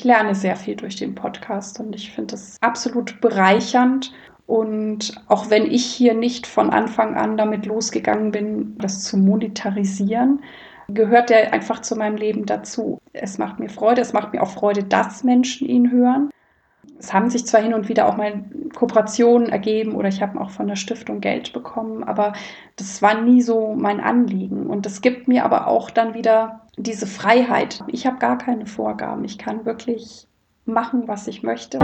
ich lerne sehr viel durch den Podcast und ich finde es absolut bereichernd. Und auch wenn ich hier nicht von Anfang an damit losgegangen bin, das zu monetarisieren, gehört der einfach zu meinem Leben dazu. Es macht mir Freude, es macht mir auch Freude, dass Menschen ihn hören. Es haben sich zwar hin und wieder auch mal Kooperationen ergeben oder ich habe auch von der Stiftung Geld bekommen, aber das war nie so mein Anliegen. Und das gibt mir aber auch dann wieder diese Freiheit. Ich habe gar keine Vorgaben. Ich kann wirklich machen, was ich möchte.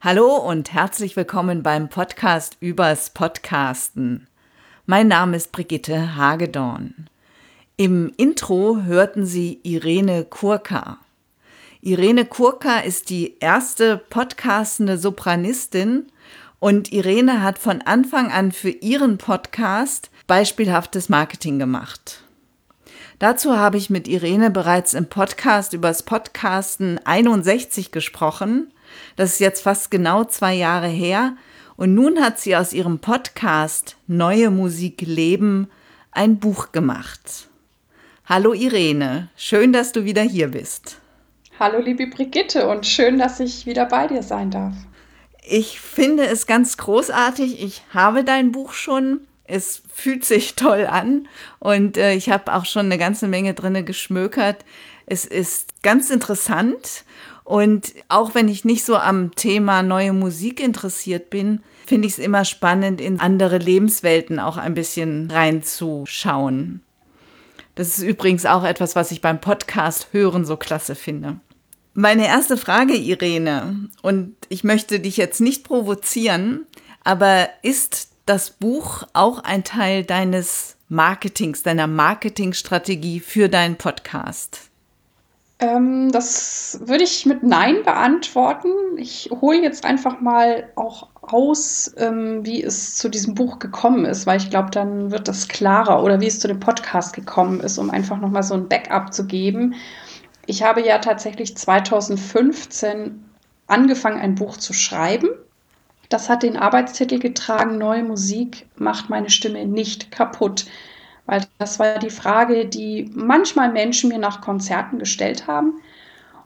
Hallo und herzlich willkommen beim Podcast übers Podcasten. Mein Name ist Brigitte Hagedorn. Im Intro hörten Sie Irene Kurka. Irene Kurka ist die erste podcastende Sopranistin und Irene hat von Anfang an für ihren Podcast beispielhaftes Marketing gemacht. Dazu habe ich mit Irene bereits im Podcast übers Podcasten 61 gesprochen. Das ist jetzt fast genau zwei Jahre her. Und nun hat sie aus ihrem Podcast Neue Musik Leben ein Buch gemacht. Hallo Irene, schön, dass du wieder hier bist. Hallo liebe Brigitte und schön, dass ich wieder bei dir sein darf. Ich finde es ganz großartig. Ich habe dein Buch schon. Es fühlt sich toll an und äh, ich habe auch schon eine ganze Menge drinne geschmökert. Es ist ganz interessant und auch wenn ich nicht so am Thema neue Musik interessiert bin, finde ich es immer spannend, in andere Lebenswelten auch ein bisschen reinzuschauen. Das ist übrigens auch etwas, was ich beim Podcast hören so klasse finde. Meine erste Frage, Irene, und ich möchte dich jetzt nicht provozieren, aber ist das Buch auch ein Teil deines Marketings, deiner Marketingstrategie für deinen Podcast? Ähm, das würde ich mit Nein beantworten. Ich hole jetzt einfach mal auch aus, ähm, wie es zu diesem Buch gekommen ist, weil ich glaube, dann wird das klarer oder wie es zu dem Podcast gekommen ist, um einfach nochmal so ein Backup zu geben. Ich habe ja tatsächlich 2015 angefangen, ein Buch zu schreiben. Das hat den Arbeitstitel getragen, Neue Musik macht meine Stimme nicht kaputt. Weil das war die Frage, die manchmal Menschen mir nach Konzerten gestellt haben.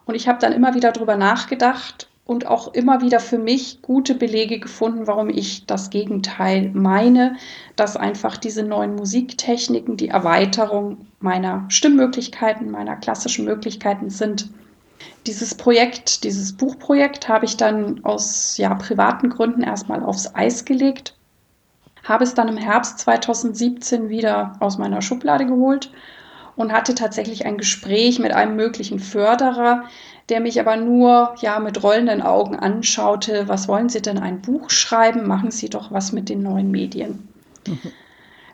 Und ich habe dann immer wieder darüber nachgedacht und auch immer wieder für mich gute Belege gefunden, warum ich das Gegenteil meine, dass einfach diese neuen Musiktechniken die Erweiterung meiner Stimmmöglichkeiten, meiner klassischen Möglichkeiten sind. Dieses Projekt, dieses Buchprojekt habe ich dann aus ja, privaten Gründen erstmal aufs Eis gelegt habe es dann im Herbst 2017 wieder aus meiner Schublade geholt und hatte tatsächlich ein Gespräch mit einem möglichen Förderer, der mich aber nur ja mit rollenden Augen anschaute, was wollen Sie denn ein Buch schreiben? Machen Sie doch was mit den neuen Medien. Mhm.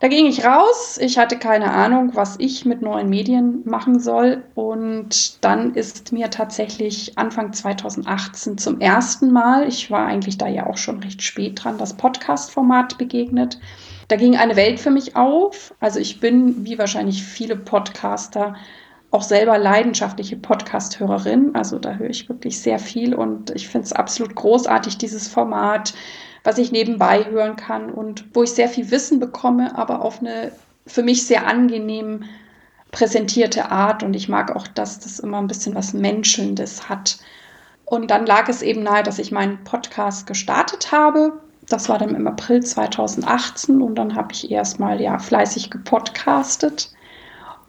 Da ging ich raus. Ich hatte keine Ahnung, was ich mit neuen Medien machen soll. Und dann ist mir tatsächlich Anfang 2018 zum ersten Mal, ich war eigentlich da ja auch schon recht spät dran, das Podcast-Format begegnet. Da ging eine Welt für mich auf. Also ich bin, wie wahrscheinlich viele Podcaster, auch selber leidenschaftliche Podcast-Hörerin. Also da höre ich wirklich sehr viel und ich finde es absolut großartig, dieses Format was ich nebenbei hören kann und wo ich sehr viel Wissen bekomme, aber auf eine für mich sehr angenehm präsentierte Art. Und ich mag auch, dass das immer ein bisschen was Menschelndes hat. Und dann lag es eben nahe, dass ich meinen Podcast gestartet habe. Das war dann im April 2018 und dann habe ich erstmal ja fleißig gepodcastet.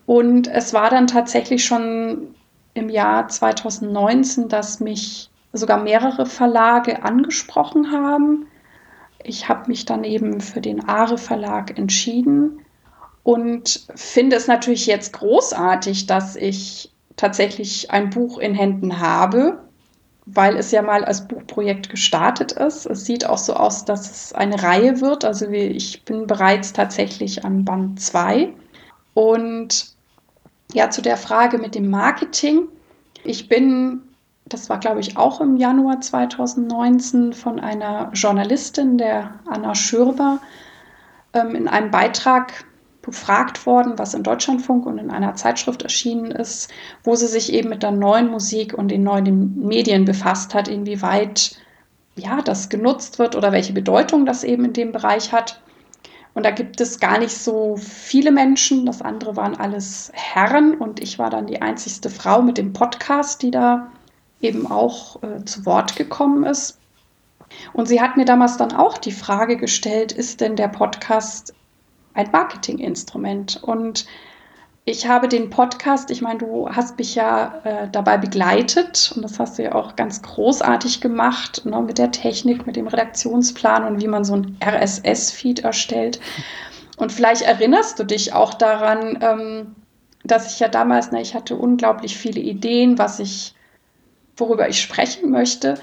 Und es war dann tatsächlich schon im Jahr 2019, dass mich sogar mehrere Verlage angesprochen haben ich habe mich dann eben für den Aare Verlag entschieden und finde es natürlich jetzt großartig, dass ich tatsächlich ein Buch in Händen habe, weil es ja mal als Buchprojekt gestartet ist. Es sieht auch so aus, dass es eine Reihe wird. Also ich bin bereits tatsächlich an Band 2. Und ja, zu der Frage mit dem Marketing. Ich bin das war, glaube ich, auch im Januar 2019 von einer Journalistin, der Anna Schürber, ähm, in einem Beitrag befragt worden, was in Deutschlandfunk und in einer Zeitschrift erschienen ist, wo sie sich eben mit der neuen Musik und den neuen Medien befasst hat, inwieweit ja, das genutzt wird oder welche Bedeutung das eben in dem Bereich hat. Und da gibt es gar nicht so viele Menschen. Das andere waren alles Herren und ich war dann die einzigste Frau mit dem Podcast, die da eben auch äh, zu Wort gekommen ist. Und sie hat mir damals dann auch die Frage gestellt, ist denn der Podcast ein Marketinginstrument? Und ich habe den Podcast, ich meine, du hast mich ja äh, dabei begleitet und das hast du ja auch ganz großartig gemacht, ne, mit der Technik, mit dem Redaktionsplan und wie man so ein RSS-Feed erstellt. Und vielleicht erinnerst du dich auch daran, ähm, dass ich ja damals, ne, ich hatte unglaublich viele Ideen, was ich, worüber ich sprechen möchte.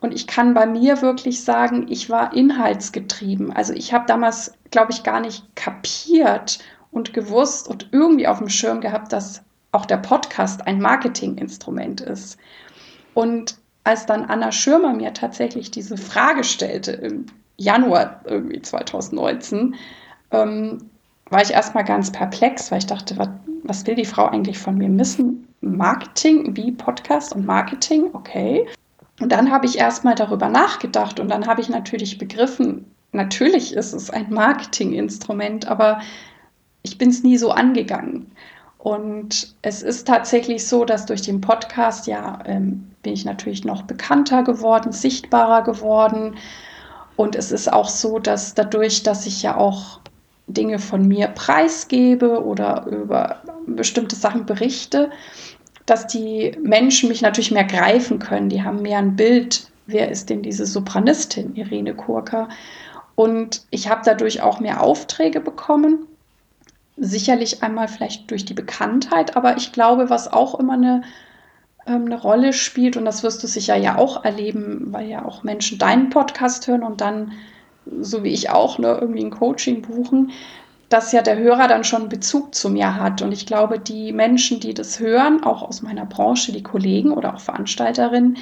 Und ich kann bei mir wirklich sagen, ich war inhaltsgetrieben. Also ich habe damals, glaube ich, gar nicht kapiert und gewusst und irgendwie auf dem Schirm gehabt, dass auch der Podcast ein Marketinginstrument ist. Und als dann Anna Schirmer mir tatsächlich diese Frage stellte im Januar irgendwie 2019, ähm, war ich erstmal ganz perplex, weil ich dachte, was, was will die Frau eigentlich von mir missen? Marketing, wie Podcast und Marketing, okay. Und dann habe ich erstmal darüber nachgedacht und dann habe ich natürlich begriffen, natürlich ist es ein Marketinginstrument, aber ich bin es nie so angegangen. Und es ist tatsächlich so, dass durch den Podcast, ja, ähm, bin ich natürlich noch bekannter geworden, sichtbarer geworden. Und es ist auch so, dass dadurch, dass ich ja auch Dinge von mir preisgebe oder über bestimmte Sachen berichte, dass die Menschen mich natürlich mehr greifen können. Die haben mehr ein Bild, wer ist denn diese Sopranistin, Irene Kurka. Und ich habe dadurch auch mehr Aufträge bekommen sicherlich einmal vielleicht durch die Bekanntheit, aber ich glaube, was auch immer eine, ähm, eine Rolle spielt, und das wirst du sicher ja auch erleben, weil ja auch Menschen deinen Podcast hören und dann, so wie ich auch, ne, irgendwie ein Coaching buchen, dass ja der Hörer dann schon Bezug zu mir hat. Und ich glaube, die Menschen, die das hören, auch aus meiner Branche, die Kollegen oder auch Veranstalterinnen,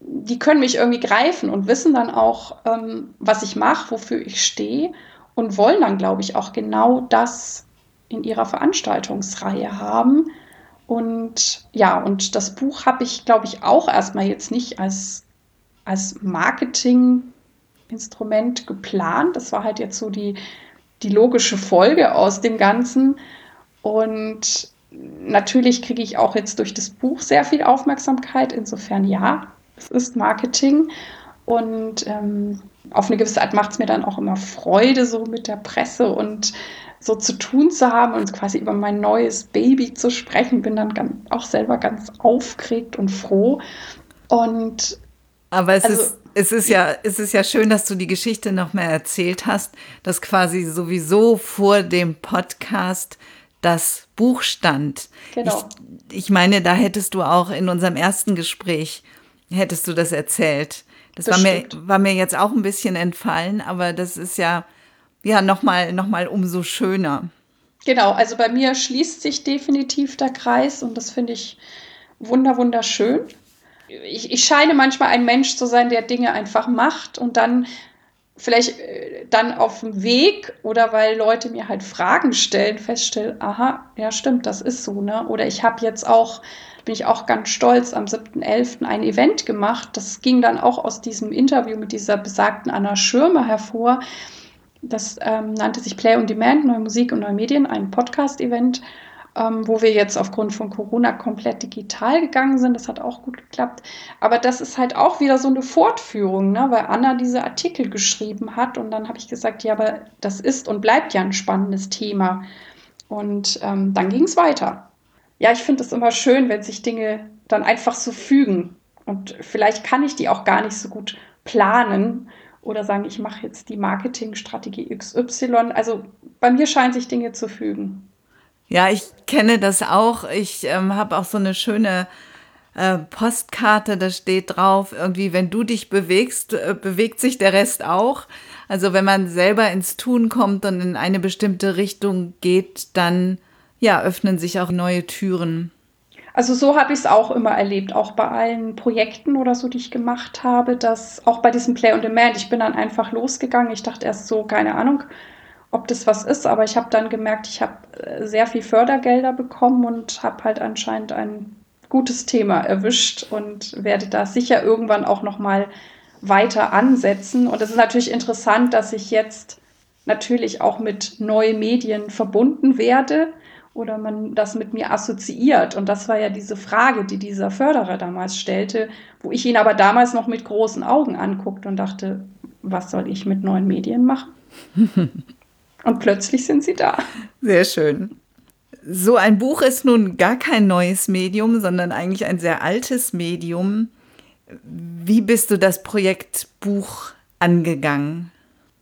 die können mich irgendwie greifen und wissen dann auch, ähm, was ich mache, wofür ich stehe und wollen dann, glaube ich, auch genau das in ihrer Veranstaltungsreihe haben. Und ja, und das Buch habe ich, glaube ich, auch erstmal jetzt nicht als, als Marketinginstrument geplant. Das war halt jetzt so die, die logische Folge aus dem Ganzen. Und natürlich kriege ich auch jetzt durch das Buch sehr viel Aufmerksamkeit. Insofern ja, es ist Marketing. Und ähm, auf eine gewisse Art macht es mir dann auch immer Freude, so mit der Presse und so zu tun zu haben und quasi über mein neues Baby zu sprechen, bin dann ganz, auch selber ganz aufgeregt und froh. Und aber es also, ist es ist ja, es ist ja schön, dass du die Geschichte noch mehr erzählt hast, dass quasi sowieso vor dem Podcast das Buch stand. Genau. Ich, ich meine, da hättest du auch in unserem ersten Gespräch hättest du das erzählt. Das, das war mir, war mir jetzt auch ein bisschen entfallen, aber das ist ja ja nochmal noch mal umso schöner. Genau, also bei mir schließt sich definitiv der Kreis und das finde ich wunder wunderschön. Ich, ich scheine manchmal ein Mensch zu sein, der Dinge einfach macht und dann vielleicht äh, dann auf dem Weg oder weil Leute mir halt Fragen stellen, feststellen, aha, ja stimmt, das ist so, ne? Oder ich habe jetzt auch, bin ich auch ganz stolz, am 7.11. ein Event gemacht. Das ging dann auch aus diesem Interview mit dieser besagten Anna Schirmer hervor. Das ähm, nannte sich Play on Demand, Neue Musik und Neue Medien, ein Podcast-Event, ähm, wo wir jetzt aufgrund von Corona komplett digital gegangen sind. Das hat auch gut geklappt. Aber das ist halt auch wieder so eine Fortführung, ne? weil Anna diese Artikel geschrieben hat. Und dann habe ich gesagt, ja, aber das ist und bleibt ja ein spannendes Thema. Und ähm, dann ging es weiter. Ja, ich finde es immer schön, wenn sich Dinge dann einfach so fügen. Und vielleicht kann ich die auch gar nicht so gut planen oder sagen, ich mache jetzt die Marketingstrategie XY. Also bei mir scheinen sich Dinge zu fügen. Ja, ich kenne das auch. Ich ähm, habe auch so eine schöne äh, Postkarte, da steht drauf, irgendwie, wenn du dich bewegst, äh, bewegt sich der Rest auch. Also wenn man selber ins Tun kommt und in eine bestimmte Richtung geht, dann ja, öffnen sich auch neue Türen. Also so habe ich es auch immer erlebt, auch bei allen Projekten oder so, die ich gemacht habe, dass auch bei diesem Play on Demand, ich bin dann einfach losgegangen. Ich dachte erst so, keine Ahnung, ob das was ist, aber ich habe dann gemerkt, ich habe äh, sehr viel Fördergelder bekommen und habe halt anscheinend ein gutes Thema erwischt und werde da sicher irgendwann auch noch mal weiter ansetzen. Und es ist natürlich interessant, dass ich jetzt natürlich auch mit neuen Medien verbunden werde oder man das mit mir assoziiert. Und das war ja diese Frage, die dieser Förderer damals stellte, wo ich ihn aber damals noch mit großen Augen anguckte und dachte, was soll ich mit neuen Medien machen? und plötzlich sind sie da. Sehr schön. So ein Buch ist nun gar kein neues Medium, sondern eigentlich ein sehr altes Medium. Wie bist du das Projekt Buch angegangen?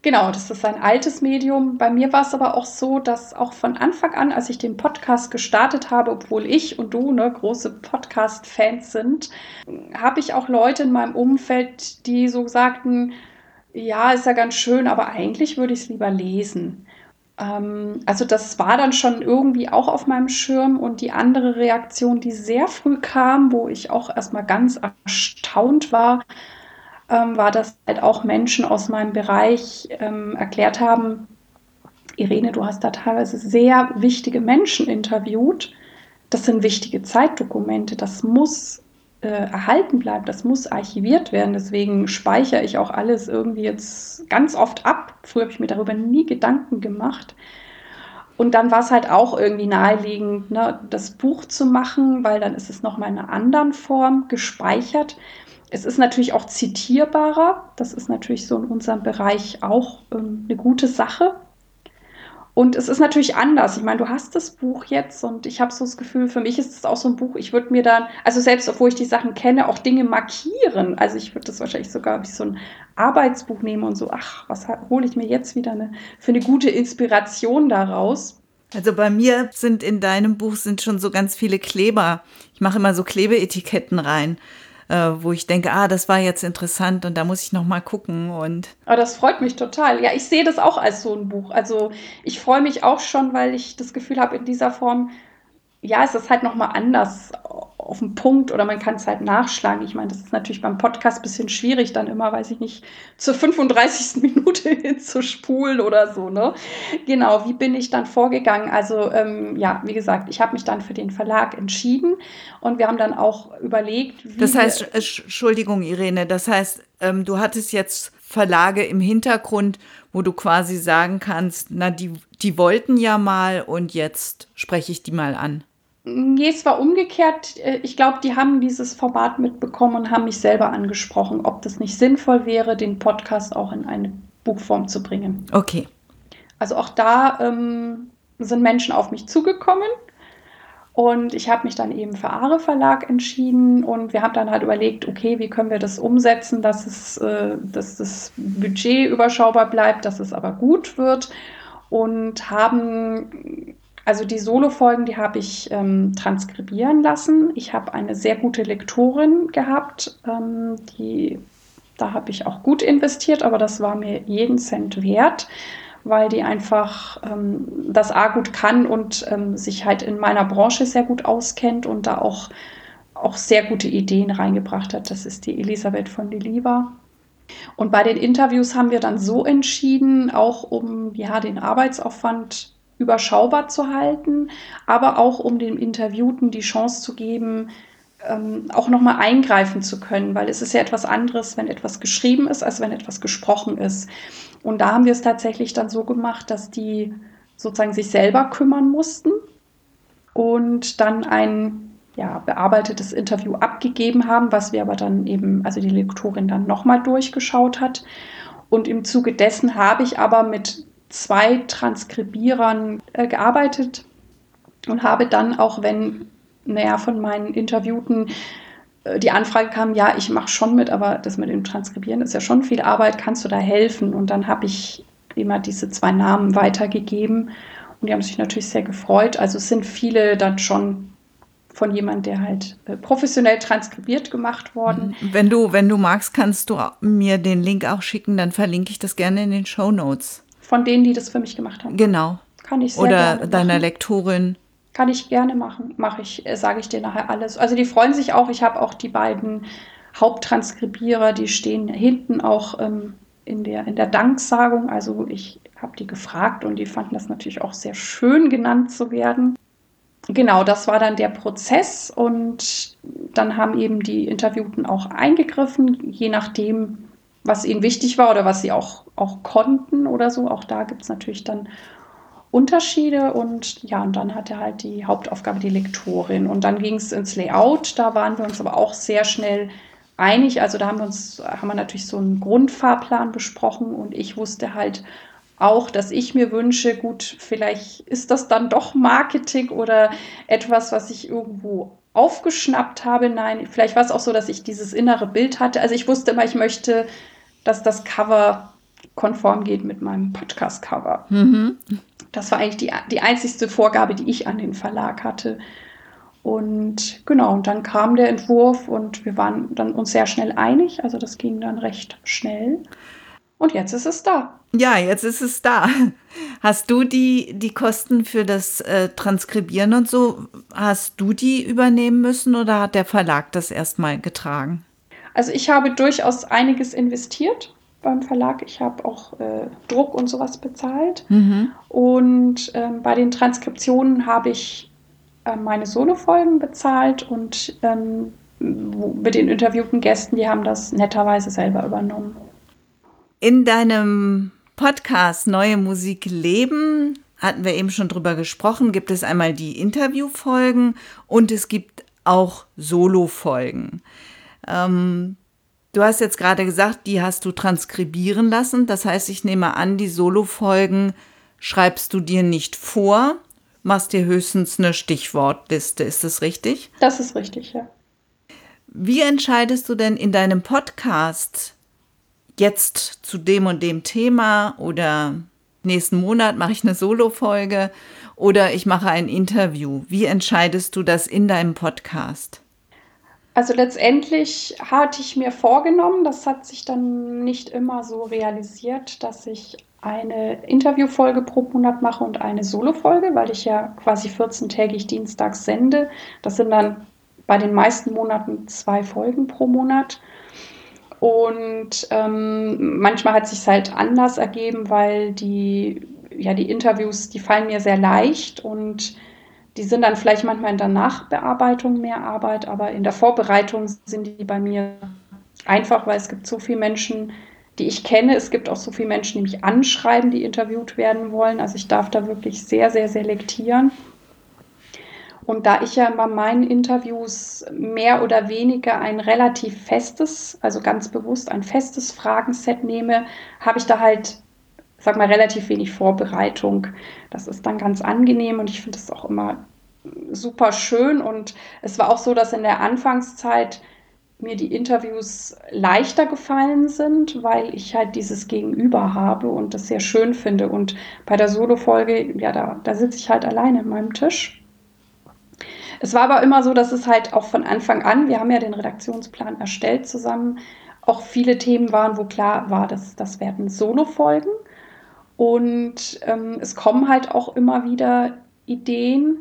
Genau, das ist ein altes Medium. Bei mir war es aber auch so, dass auch von Anfang an, als ich den Podcast gestartet habe, obwohl ich und du ne, große Podcast-Fans sind, habe ich auch Leute in meinem Umfeld, die so sagten, ja, ist ja ganz schön, aber eigentlich würde ich es lieber lesen. Ähm, also das war dann schon irgendwie auch auf meinem Schirm und die andere Reaktion, die sehr früh kam, wo ich auch erstmal ganz erstaunt war, ähm, war, dass halt auch Menschen aus meinem Bereich ähm, erklärt haben, Irene, du hast da teilweise sehr wichtige Menschen interviewt. Das sind wichtige Zeitdokumente. Das muss äh, erhalten bleiben. Das muss archiviert werden. Deswegen speichere ich auch alles irgendwie jetzt ganz oft ab. Früher habe ich mir darüber nie Gedanken gemacht. Und dann war es halt auch irgendwie naheliegend, ne, das Buch zu machen, weil dann ist es nochmal in einer anderen Form gespeichert. Es ist natürlich auch zitierbarer. Das ist natürlich so in unserem Bereich auch ähm, eine gute Sache. Und es ist natürlich anders. Ich meine, du hast das Buch jetzt und ich habe so das Gefühl, für mich ist es auch so ein Buch, ich würde mir dann, also selbst obwohl ich die Sachen kenne, auch Dinge markieren. Also ich würde das wahrscheinlich sogar wie so ein Arbeitsbuch nehmen und so, ach, was hole ich mir jetzt wieder eine, für eine gute Inspiration daraus. Also bei mir sind in deinem Buch sind schon so ganz viele Kleber. Ich mache immer so Klebeetiketten rein wo ich denke, ah, das war jetzt interessant und da muss ich noch mal gucken und. Aber das freut mich total. Ja, ich sehe das auch als so ein Buch. Also ich freue mich auch schon, weil ich das Gefühl habe, in dieser Form ja, es ist halt nochmal anders auf den Punkt oder man kann es halt nachschlagen. Ich meine, das ist natürlich beim Podcast ein bisschen schwierig, dann immer, weiß ich nicht, zur 35. Minute hinzuspulen oder so, ne? Genau, wie bin ich dann vorgegangen? Also, ähm, ja, wie gesagt, ich habe mich dann für den Verlag entschieden und wir haben dann auch überlegt, wie. Das heißt, Entschuldigung, Irene, das heißt, ähm, du hattest jetzt Verlage im Hintergrund, wo du quasi sagen kannst, na, die, die wollten ja mal und jetzt spreche ich die mal an. Nee, es war umgekehrt. Äh, ich glaube, die haben dieses Format mitbekommen und haben mich selber angesprochen, ob das nicht sinnvoll wäre, den Podcast auch in eine Buchform zu bringen. Okay. Also auch da ähm, sind Menschen auf mich zugekommen und ich habe mich dann eben für Aare Verlag entschieden und wir haben dann halt überlegt, okay, wie können wir das umsetzen, dass, es, äh, dass das Budget überschaubar bleibt, dass es aber gut wird und haben also die Solo-Folgen, die habe ich ähm, transkribieren lassen. Ich habe eine sehr gute Lektorin gehabt, ähm, die da habe ich auch gut investiert, aber das war mir jeden Cent wert, weil die einfach ähm, das A gut kann und ähm, sich halt in meiner Branche sehr gut auskennt und da auch, auch sehr gute Ideen reingebracht hat. Das ist die Elisabeth von Deliva. Und bei den Interviews haben wir dann so entschieden, auch um ja, den Arbeitsaufwand überschaubar zu halten, aber auch um dem Interviewten die Chance zu geben, ähm, auch nochmal eingreifen zu können, weil es ist ja etwas anderes, wenn etwas geschrieben ist, als wenn etwas gesprochen ist. Und da haben wir es tatsächlich dann so gemacht, dass die sozusagen sich selber kümmern mussten und dann ein ja, bearbeitetes Interview abgegeben haben, was wir aber dann eben, also die Lektorin dann nochmal durchgeschaut hat. Und im Zuge dessen habe ich aber mit zwei Transkribierern äh, gearbeitet und habe dann auch, wenn, naja, von meinen Interviewten äh, die Anfrage kam, ja, ich mache schon mit, aber das mit dem Transkribieren ist ja schon viel Arbeit, kannst du da helfen? Und dann habe ich immer diese zwei Namen weitergegeben und die haben sich natürlich sehr gefreut. Also es sind viele dann schon von jemand, der halt äh, professionell transkribiert gemacht worden. Wenn du, wenn du magst, kannst du mir den Link auch schicken, dann verlinke ich das gerne in den Show Notes von denen, die das für mich gemacht haben. Genau. Kann ich sehr Oder deiner. Lektorin. Kann ich gerne machen. Mache ich, äh, sage ich dir nachher alles. Also die freuen sich auch. Ich habe auch die beiden Haupttranskribierer, die stehen hinten auch ähm, in, der, in der Danksagung. Also ich habe die gefragt und die fanden das natürlich auch sehr schön, genannt zu werden. Genau, das war dann der Prozess und dann haben eben die Interviewten auch eingegriffen, je nachdem, was ihnen wichtig war oder was sie auch, auch konnten oder so. Auch da gibt es natürlich dann Unterschiede und ja, und dann hatte halt die Hauptaufgabe die Lektorin. Und dann ging es ins Layout, da waren wir uns aber auch sehr schnell einig. Also da haben wir uns, haben wir natürlich so einen Grundfahrplan besprochen und ich wusste halt auch, dass ich mir wünsche, gut, vielleicht ist das dann doch Marketing oder etwas, was ich irgendwo aufgeschnappt habe. Nein, vielleicht war es auch so, dass ich dieses innere Bild hatte. Also ich wusste immer, ich möchte, dass das Cover konform geht mit meinem Podcast-Cover. Mhm. Das war eigentlich die, die einzigste Vorgabe, die ich an den Verlag hatte. Und genau, und dann kam der Entwurf und wir waren dann uns sehr schnell einig. Also das ging dann recht schnell. Und jetzt ist es da. Ja, jetzt ist es da. Hast du die, die Kosten für das äh, Transkribieren und so, hast du die übernehmen müssen oder hat der Verlag das erstmal getragen? Also ich habe durchaus einiges investiert beim Verlag. Ich habe auch äh, Druck und sowas bezahlt. Mhm. Und ähm, bei den Transkriptionen habe ich äh, meine Solofolgen bezahlt und ähm, mit den interviewten Gästen, die haben das netterweise selber übernommen. In deinem Podcast Neue Musik leben hatten wir eben schon drüber gesprochen, gibt es einmal die Interviewfolgen und es gibt auch Solofolgen. Ähm, du hast jetzt gerade gesagt, die hast du transkribieren lassen. Das heißt, ich nehme an, die Solofolgen schreibst du dir nicht vor, machst dir höchstens eine Stichwortliste. Ist das richtig? Das ist richtig, ja. Wie entscheidest du denn in deinem Podcast jetzt zu dem und dem Thema oder nächsten Monat mache ich eine Solo-Folge oder ich mache ein Interview? Wie entscheidest du das in deinem Podcast? Also letztendlich hatte ich mir vorgenommen, das hat sich dann nicht immer so realisiert, dass ich eine Interviewfolge pro Monat mache und eine Solo-Folge, weil ich ja quasi 14-tägig dienstags sende. Das sind dann bei den meisten Monaten zwei Folgen pro Monat. Und ähm, manchmal hat sich halt anders ergeben, weil die, ja, die Interviews, die fallen mir sehr leicht und die sind dann vielleicht manchmal in der Nachbearbeitung mehr Arbeit, aber in der Vorbereitung sind die bei mir einfach, weil es gibt so viele Menschen, die ich kenne. Es gibt auch so viele Menschen, die mich anschreiben, die interviewt werden wollen. Also ich darf da wirklich sehr, sehr selektieren. Und da ich ja bei meinen Interviews mehr oder weniger ein relativ festes, also ganz bewusst ein festes Fragenset nehme, habe ich da halt, sag mal, relativ wenig Vorbereitung. Das ist dann ganz angenehm und ich finde es auch immer super schön. Und es war auch so, dass in der Anfangszeit mir die Interviews leichter gefallen sind, weil ich halt dieses Gegenüber habe und das sehr schön finde. Und bei der Solo-Folge, ja, da, da sitze ich halt alleine an meinem Tisch. Es war aber immer so, dass es halt auch von Anfang an, wir haben ja den Redaktionsplan erstellt zusammen, auch viele Themen waren, wo klar war, dass das werden Solo-Folgen. Und ähm, es kommen halt auch immer wieder Ideen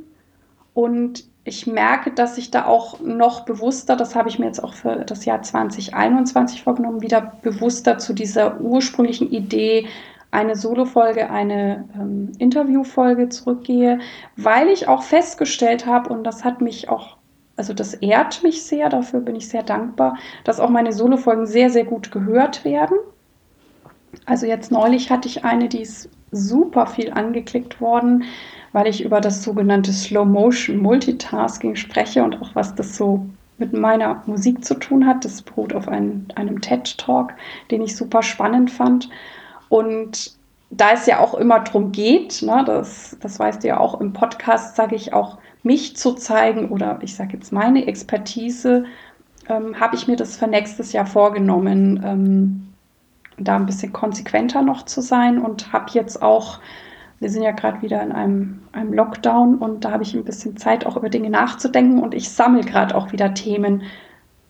und ich merke, dass ich da auch noch bewusster, das habe ich mir jetzt auch für das Jahr 2021 vorgenommen, wieder bewusster zu dieser ursprünglichen Idee, eine Solo-Folge, eine ähm, Interview-Folge zurückgehe, weil ich auch festgestellt habe, und das hat mich auch, also das ehrt mich sehr, dafür bin ich sehr dankbar, dass auch meine Solo-Folgen sehr, sehr gut gehört werden. Also jetzt neulich hatte ich eine, die ist super viel angeklickt worden weil ich über das sogenannte Slow Motion Multitasking spreche und auch was das so mit meiner Musik zu tun hat. Das beruht auf einem, einem TED Talk, den ich super spannend fand. Und da es ja auch immer darum geht, ne, das, das weißt du ja auch im Podcast, sage ich auch, mich zu zeigen oder ich sage jetzt meine Expertise, ähm, habe ich mir das für nächstes Jahr vorgenommen, ähm, da ein bisschen konsequenter noch zu sein und habe jetzt auch wir sind ja gerade wieder in einem, einem Lockdown und da habe ich ein bisschen Zeit, auch über Dinge nachzudenken und ich sammle gerade auch wieder Themen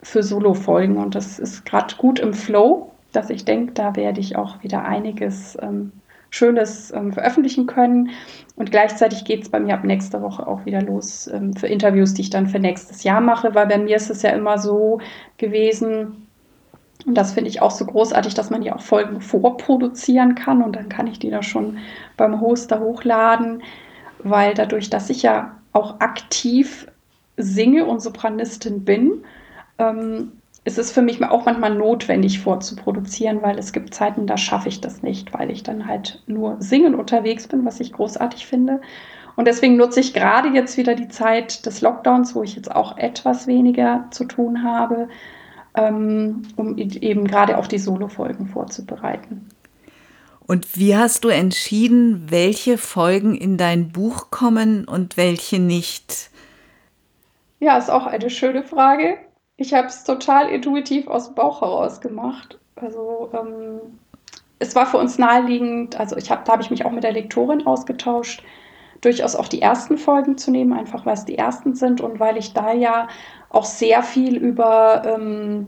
für Solo-Folgen und das ist gerade gut im Flow, dass ich denke, da werde ich auch wieder einiges ähm, Schönes ähm, veröffentlichen können. Und gleichzeitig geht es bei mir ab nächster Woche auch wieder los ähm, für Interviews, die ich dann für nächstes Jahr mache, weil bei mir ist es ja immer so gewesen, und das finde ich auch so großartig, dass man die auch Folgen vorproduzieren kann und dann kann ich die da schon beim Hoster hochladen, weil dadurch, dass ich ja auch aktiv singe und Sopranistin bin, ähm, es für mich auch manchmal notwendig vorzuproduzieren, weil es gibt Zeiten, da schaffe ich das nicht, weil ich dann halt nur singen unterwegs bin, was ich großartig finde. Und deswegen nutze ich gerade jetzt wieder die Zeit des Lockdowns, wo ich jetzt auch etwas weniger zu tun habe, ähm, um eben gerade auch die Solo-Folgen vorzubereiten. Und wie hast du entschieden, welche Folgen in dein Buch kommen und welche nicht? Ja, ist auch eine schöne Frage. Ich habe es total intuitiv aus dem Bauch heraus gemacht. Also ähm, es war für uns naheliegend, also ich hab, da habe ich mich auch mit der Lektorin ausgetauscht, durchaus auch die ersten Folgen zu nehmen, einfach weil es die ersten sind und weil ich da ja auch sehr viel über ähm,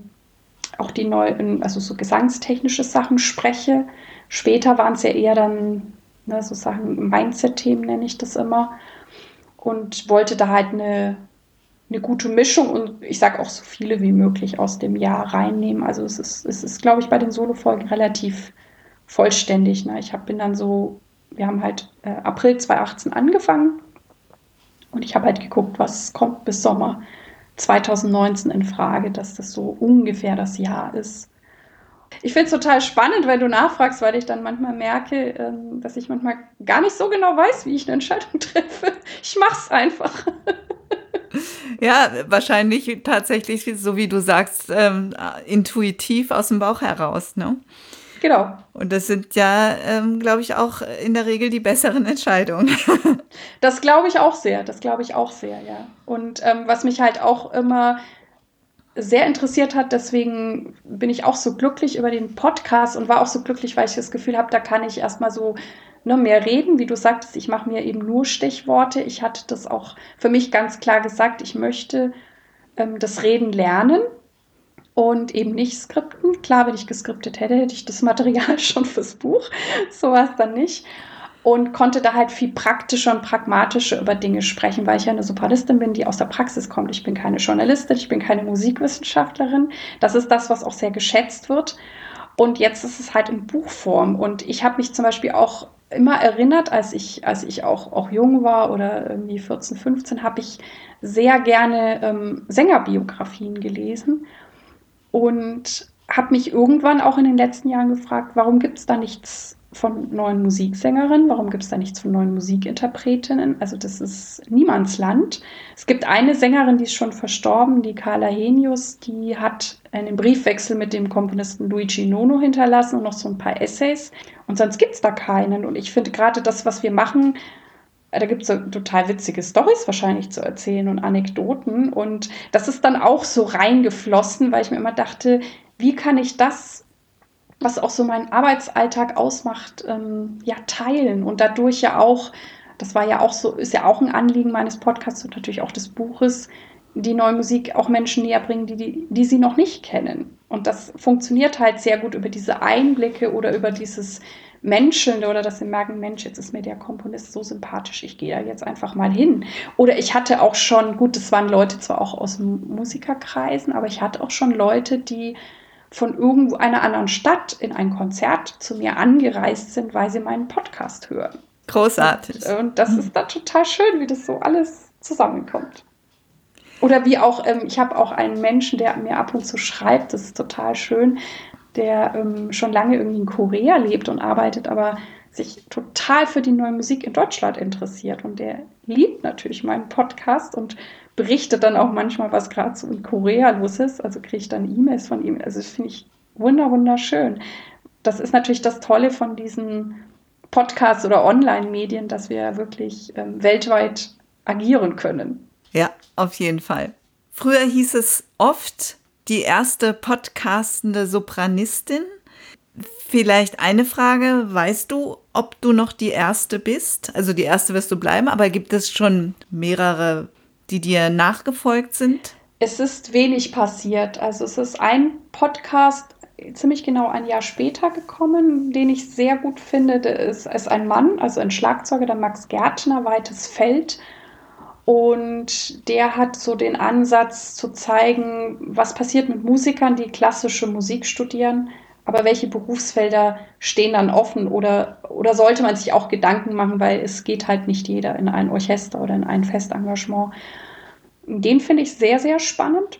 auch die neuen, also so gesangstechnische Sachen spreche. Später waren es ja eher dann ne, so Sachen, Mindset-Themen nenne ich das immer. Und wollte da halt eine, eine gute Mischung und ich sage auch so viele wie möglich aus dem Jahr reinnehmen. Also es ist, es ist glaube ich, bei den Solo-Folgen relativ vollständig. Ne? Ich hab, bin dann so, wir haben halt äh, April 2018 angefangen und ich habe halt geguckt, was kommt bis Sommer 2019 in Frage, dass das so ungefähr das Jahr ist. Ich finde es total spannend, wenn du nachfragst, weil ich dann manchmal merke, ähm, dass ich manchmal gar nicht so genau weiß, wie ich eine Entscheidung treffe. Ich mache es einfach. Ja, wahrscheinlich tatsächlich, so wie du sagst, ähm, intuitiv aus dem Bauch heraus, ne? Genau. Und das sind ja, ähm, glaube ich, auch in der Regel die besseren Entscheidungen. das glaube ich auch sehr, das glaube ich auch sehr, ja. Und ähm, was mich halt auch immer sehr interessiert hat, deswegen bin ich auch so glücklich über den Podcast und war auch so glücklich, weil ich das Gefühl habe, da kann ich erstmal so ne, mehr reden. Wie du sagtest, ich mache mir eben nur Stichworte. Ich hatte das auch für mich ganz klar gesagt, ich möchte ähm, das Reden lernen und eben nicht skripten. Klar, wenn ich geskriptet hätte, hätte ich das Material schon fürs Buch. So war es dann nicht. Und konnte da halt viel praktischer und pragmatischer über Dinge sprechen, weil ich ja eine Sopranistin bin, die aus der Praxis kommt. Ich bin keine Journalistin, ich bin keine Musikwissenschaftlerin. Das ist das, was auch sehr geschätzt wird. Und jetzt ist es halt in Buchform. Und ich habe mich zum Beispiel auch immer erinnert, als ich, als ich auch, auch jung war oder irgendwie 14, 15, habe ich sehr gerne ähm, Sängerbiografien gelesen und habe mich irgendwann auch in den letzten Jahren gefragt, warum gibt es da nichts von neuen Musiksängerinnen, warum gibt es da nichts von neuen Musikinterpretinnen? Also das ist niemands Land. Es gibt eine Sängerin, die ist schon verstorben, die Carla Henius, die hat einen Briefwechsel mit dem Komponisten Luigi Nono hinterlassen und noch so ein paar Essays. Und sonst gibt es da keinen. Und ich finde gerade das, was wir machen, da gibt es so total witzige Stories wahrscheinlich zu erzählen und Anekdoten. Und das ist dann auch so reingeflossen, weil ich mir immer dachte, wie kann ich das, was auch so meinen Arbeitsalltag ausmacht, ähm, ja teilen und dadurch ja auch, das war ja auch so, ist ja auch ein Anliegen meines Podcasts und natürlich auch des Buches, die neue Musik auch Menschen näher bringen, die, die, die sie noch nicht kennen. Und das funktioniert halt sehr gut über diese Einblicke oder über dieses Menschelnde oder dass sie merken, Mensch, jetzt ist mir der Komponist so sympathisch, ich gehe da jetzt einfach mal hin. Oder ich hatte auch schon, gut, das waren Leute zwar auch aus Musikerkreisen, aber ich hatte auch schon Leute, die von irgendwo einer anderen Stadt in ein Konzert zu mir angereist sind, weil sie meinen Podcast hören. Großartig. Und, und das ist da total schön, wie das so alles zusammenkommt. Oder wie auch, ähm, ich habe auch einen Menschen, der mir ab und zu schreibt, das ist total schön, der ähm, schon lange irgendwie in Korea lebt und arbeitet, aber sich total für die neue Musik in Deutschland interessiert. Und der liebt natürlich meinen Podcast und berichtet dann auch manchmal, was gerade so in Korea los ist. Also kriege ich dann E-Mails von ihm. Also das finde ich wunder, wunderschön. Das ist natürlich das Tolle von diesen Podcasts oder Online-Medien, dass wir wirklich ähm, weltweit agieren können. Ja, auf jeden Fall. Früher hieß es oft, die erste podcastende Sopranistin. Vielleicht eine Frage, weißt du, ob du noch die erste bist? Also die erste wirst du bleiben, aber gibt es schon mehrere, die dir nachgefolgt sind? Es ist wenig passiert. Also es ist ein Podcast ziemlich genau ein Jahr später gekommen, den ich sehr gut finde. Ist, ist ein Mann, also ein Schlagzeuger, der Max Gärtner, Weites Feld. Und der hat so den Ansatz zu zeigen, was passiert mit Musikern, die klassische Musik studieren, aber welche Berufsfelder stehen dann offen oder, oder sollte man sich auch Gedanken machen, weil es geht halt nicht jeder in ein Orchester oder in ein Festengagement. Den finde ich sehr, sehr spannend.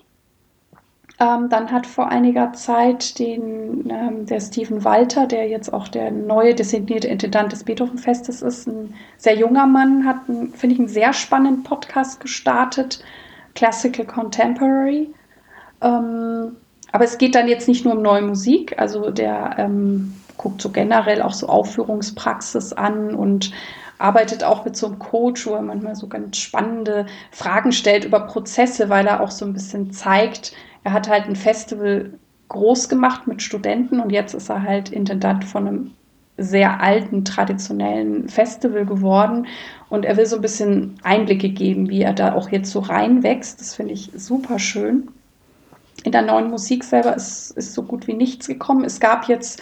Ähm, dann hat vor einiger Zeit den, ähm, der Steven Walter, der jetzt auch der neue designierte Intendant des Beethovenfestes ist, ein sehr junger Mann, hat, finde ich, einen sehr spannenden Podcast gestartet, Classical Contemporary. Ähm, aber es geht dann jetzt nicht nur um neue Musik, also der ähm, guckt so generell auch so Aufführungspraxis an und arbeitet auch mit so einem Coach, wo er manchmal so ganz spannende Fragen stellt über Prozesse, weil er auch so ein bisschen zeigt, er hat halt ein Festival groß gemacht mit Studenten und jetzt ist er halt Intendant von einem sehr alten, traditionellen Festival geworden. Und er will so ein bisschen Einblicke geben, wie er da auch jetzt so reinwächst. Das finde ich super schön. In der neuen Musik selber ist, ist so gut wie nichts gekommen. Es gab jetzt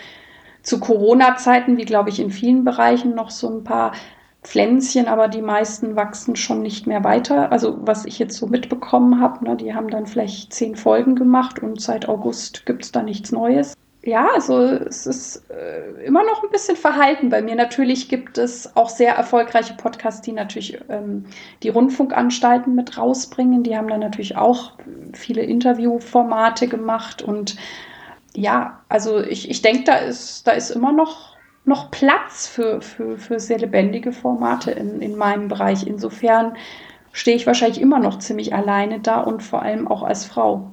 zu Corona-Zeiten, wie glaube ich in vielen Bereichen, noch so ein paar Pflänzchen, aber die meisten wachsen schon nicht mehr weiter. Also was ich jetzt so mitbekommen habe, ne, die haben dann vielleicht zehn Folgen gemacht und seit August gibt es da nichts Neues. Ja, also es ist äh, immer noch ein bisschen verhalten bei mir. Natürlich gibt es auch sehr erfolgreiche Podcasts, die natürlich ähm, die Rundfunkanstalten mit rausbringen. Die haben dann natürlich auch viele Interviewformate gemacht und ja, also ich, ich denke, da ist, da ist immer noch noch Platz für, für, für sehr lebendige Formate in, in meinem Bereich. Insofern stehe ich wahrscheinlich immer noch ziemlich alleine da und vor allem auch als Frau.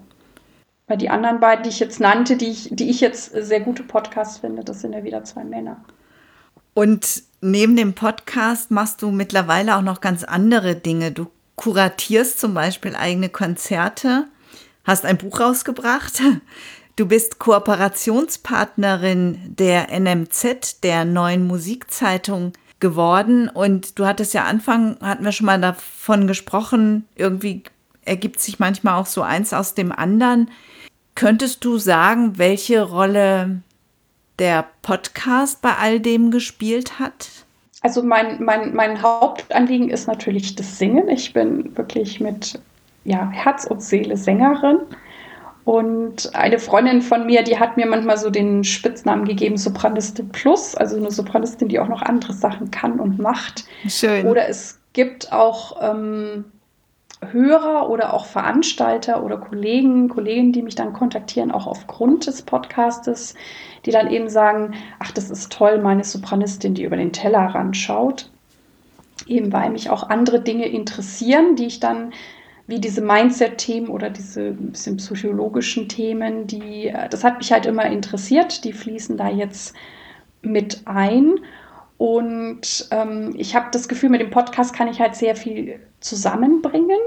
Weil die anderen beiden, die ich jetzt nannte, die ich, die ich jetzt sehr gute Podcasts finde, das sind ja wieder zwei Männer. Und neben dem Podcast machst du mittlerweile auch noch ganz andere Dinge. Du kuratierst zum Beispiel eigene Konzerte, hast ein Buch rausgebracht. Du bist Kooperationspartnerin der NMZ, der neuen Musikzeitung geworden. Und du hattest ja Anfang, hatten wir schon mal davon gesprochen, irgendwie ergibt sich manchmal auch so eins aus dem anderen. Könntest du sagen, welche Rolle der Podcast bei all dem gespielt hat? Also mein, mein, mein Hauptanliegen ist natürlich das Singen. Ich bin wirklich mit ja, Herz und Seele Sängerin. Und eine Freundin von mir, die hat mir manchmal so den Spitznamen gegeben, Sopranistin Plus, also eine Sopranistin, die auch noch andere Sachen kann und macht. Schön. Oder es gibt auch ähm, Hörer oder auch Veranstalter oder Kollegen, Kollegen, die mich dann kontaktieren, auch aufgrund des Podcastes, die dann eben sagen, ach, das ist toll, meine Sopranistin, die über den Tellerrand schaut. Eben weil mich auch andere Dinge interessieren, die ich dann wie diese Mindset-Themen oder diese bisschen psychologischen Themen, die, das hat mich halt immer interessiert, die fließen da jetzt mit ein. Und ähm, ich habe das Gefühl, mit dem Podcast kann ich halt sehr viel zusammenbringen.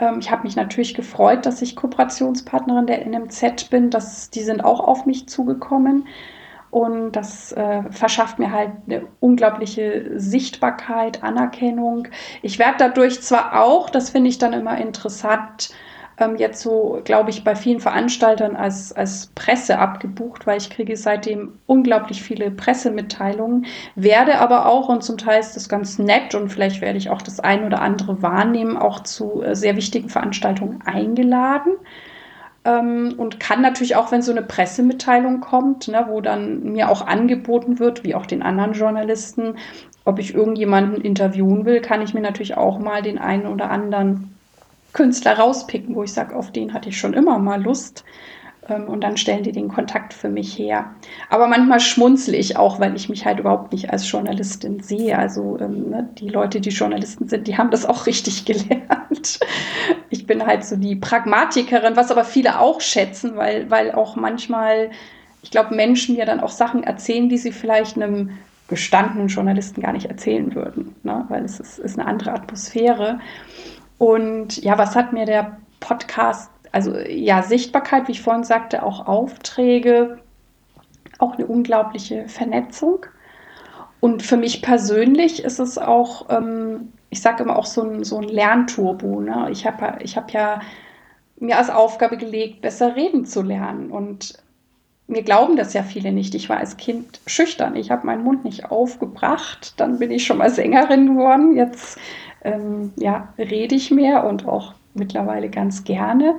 Ähm, ich habe mich natürlich gefreut, dass ich Kooperationspartnerin der NMZ bin. Das, die sind auch auf mich zugekommen. Und das äh, verschafft mir halt eine unglaubliche Sichtbarkeit, Anerkennung. Ich werde dadurch zwar auch, das finde ich dann immer interessant, ähm, jetzt so, glaube ich, bei vielen Veranstaltern als, als Presse abgebucht, weil ich kriege seitdem unglaublich viele Pressemitteilungen, werde aber auch, und zum Teil ist das ganz nett und vielleicht werde ich auch das ein oder andere wahrnehmen, auch zu äh, sehr wichtigen Veranstaltungen eingeladen. Ähm, und kann natürlich auch, wenn so eine Pressemitteilung kommt, ne, wo dann mir auch angeboten wird, wie auch den anderen Journalisten, ob ich irgendjemanden interviewen will, kann ich mir natürlich auch mal den einen oder anderen Künstler rauspicken, wo ich sage, auf den hatte ich schon immer mal Lust. Ähm, und dann stellen die den Kontakt für mich her. Aber manchmal schmunzle ich auch, weil ich mich halt überhaupt nicht als Journalistin sehe. Also ähm, ne, die Leute, die Journalisten sind, die haben das auch richtig gelernt. Ich bin halt so die Pragmatikerin, was aber viele auch schätzen, weil, weil auch manchmal, ich glaube, Menschen mir dann auch Sachen erzählen, die sie vielleicht einem gestandenen Journalisten gar nicht erzählen würden, ne? weil es ist, ist eine andere Atmosphäre. Und ja, was hat mir der Podcast also ja, Sichtbarkeit, wie ich vorhin sagte, auch Aufträge, auch eine unglaubliche Vernetzung. Und für mich persönlich ist es auch, ähm, ich sage immer auch so ein, so ein Lernturbo. Ne? Ich habe ich hab ja mir als Aufgabe gelegt, besser reden zu lernen. Und mir glauben das ja viele nicht. Ich war als Kind schüchtern. Ich habe meinen Mund nicht aufgebracht. Dann bin ich schon mal Sängerin geworden. Jetzt ähm, ja, rede ich mehr und auch mittlerweile ganz gerne.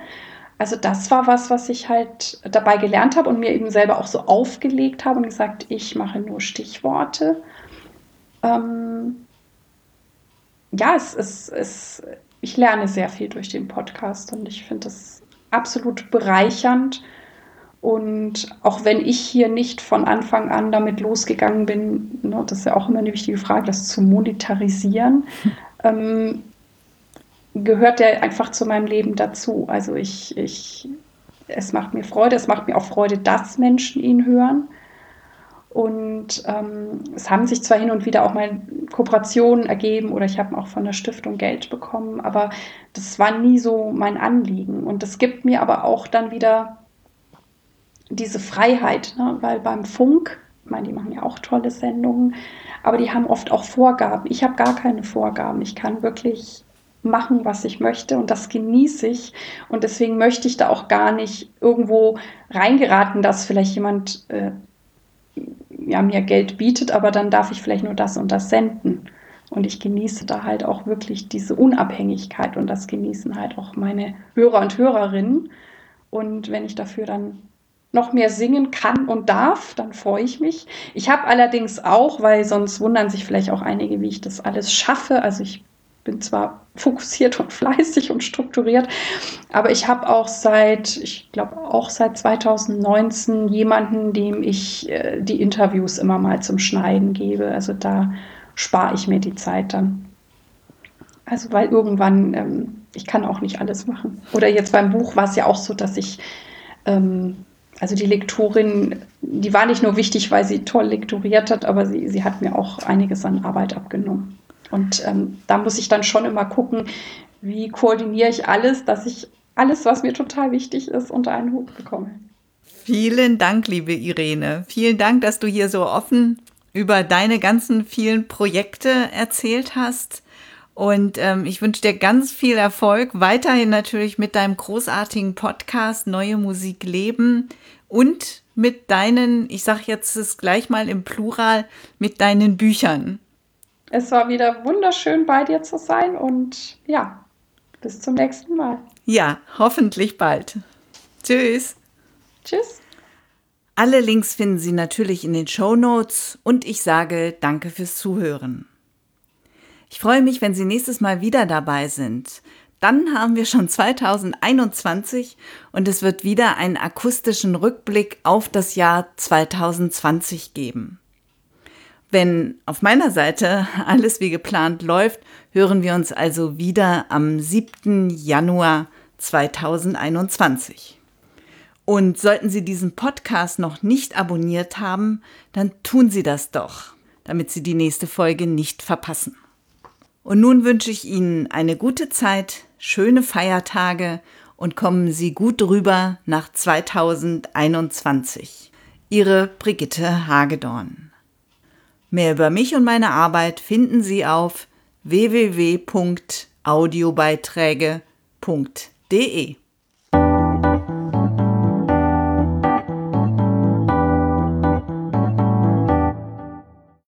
Also das war was, was ich halt dabei gelernt habe und mir eben selber auch so aufgelegt habe und gesagt, ich mache nur Stichworte. Ähm, ja, es ist, es, ich lerne sehr viel durch den Podcast und ich finde das absolut bereichernd. Und auch wenn ich hier nicht von Anfang an damit losgegangen bin, ne, das ist ja auch immer eine wichtige Frage, das zu monetarisieren, ähm, gehört der einfach zu meinem Leben dazu. Also ich, ich, es macht mir Freude, es macht mir auch Freude, dass Menschen ihn hören. Und ähm, es haben sich zwar hin und wieder auch mal Kooperationen ergeben oder ich habe auch von der Stiftung Geld bekommen, aber das war nie so mein Anliegen. Und das gibt mir aber auch dann wieder diese Freiheit, ne? weil beim Funk, ich meine, die machen ja auch tolle Sendungen, aber die haben oft auch Vorgaben. Ich habe gar keine Vorgaben. Ich kann wirklich machen, was ich möchte und das genieße ich. Und deswegen möchte ich da auch gar nicht irgendwo reingeraten, dass vielleicht jemand äh, ja, mir Geld bietet, aber dann darf ich vielleicht nur das und das senden. Und ich genieße da halt auch wirklich diese Unabhängigkeit und das genießen halt auch meine Hörer und Hörerinnen. Und wenn ich dafür dann noch mehr singen kann und darf, dann freue ich mich. Ich habe allerdings auch, weil sonst wundern sich vielleicht auch einige, wie ich das alles schaffe. Also ich bin zwar fokussiert und fleißig und strukturiert, aber ich habe auch seit, ich glaube auch seit 2019 jemanden, dem ich äh, die Interviews immer mal zum Schneiden gebe. Also da spare ich mir die Zeit dann. Also weil irgendwann, ähm, ich kann auch nicht alles machen. Oder jetzt beim Buch war es ja auch so, dass ich, ähm, also die Lektorin, die war nicht nur wichtig, weil sie toll lektoriert hat, aber sie, sie hat mir auch einiges an Arbeit abgenommen. Und ähm, da muss ich dann schon immer gucken, wie koordiniere ich alles, dass ich alles, was mir total wichtig ist, unter einen Hut bekomme. Vielen Dank, liebe Irene. Vielen Dank, dass du hier so offen über deine ganzen vielen Projekte erzählt hast. Und ähm, ich wünsche dir ganz viel Erfolg, weiterhin natürlich mit deinem großartigen Podcast Neue Musik leben und mit deinen, ich sage jetzt es gleich mal im Plural, mit deinen Büchern. Es war wieder wunderschön bei dir zu sein und ja, bis zum nächsten Mal. Ja, hoffentlich bald. Tschüss. Tschüss. Alle Links finden Sie natürlich in den Show Notes und ich sage danke fürs Zuhören. Ich freue mich, wenn Sie nächstes Mal wieder dabei sind. Dann haben wir schon 2021 und es wird wieder einen akustischen Rückblick auf das Jahr 2020 geben. Wenn auf meiner Seite alles wie geplant läuft, hören wir uns also wieder am 7. Januar 2021. Und sollten Sie diesen Podcast noch nicht abonniert haben, dann tun Sie das doch, damit Sie die nächste Folge nicht verpassen. Und nun wünsche ich Ihnen eine gute Zeit, schöne Feiertage und kommen Sie gut rüber nach 2021. Ihre Brigitte Hagedorn. Mehr über mich und meine Arbeit finden Sie auf www.audiobeiträge.de.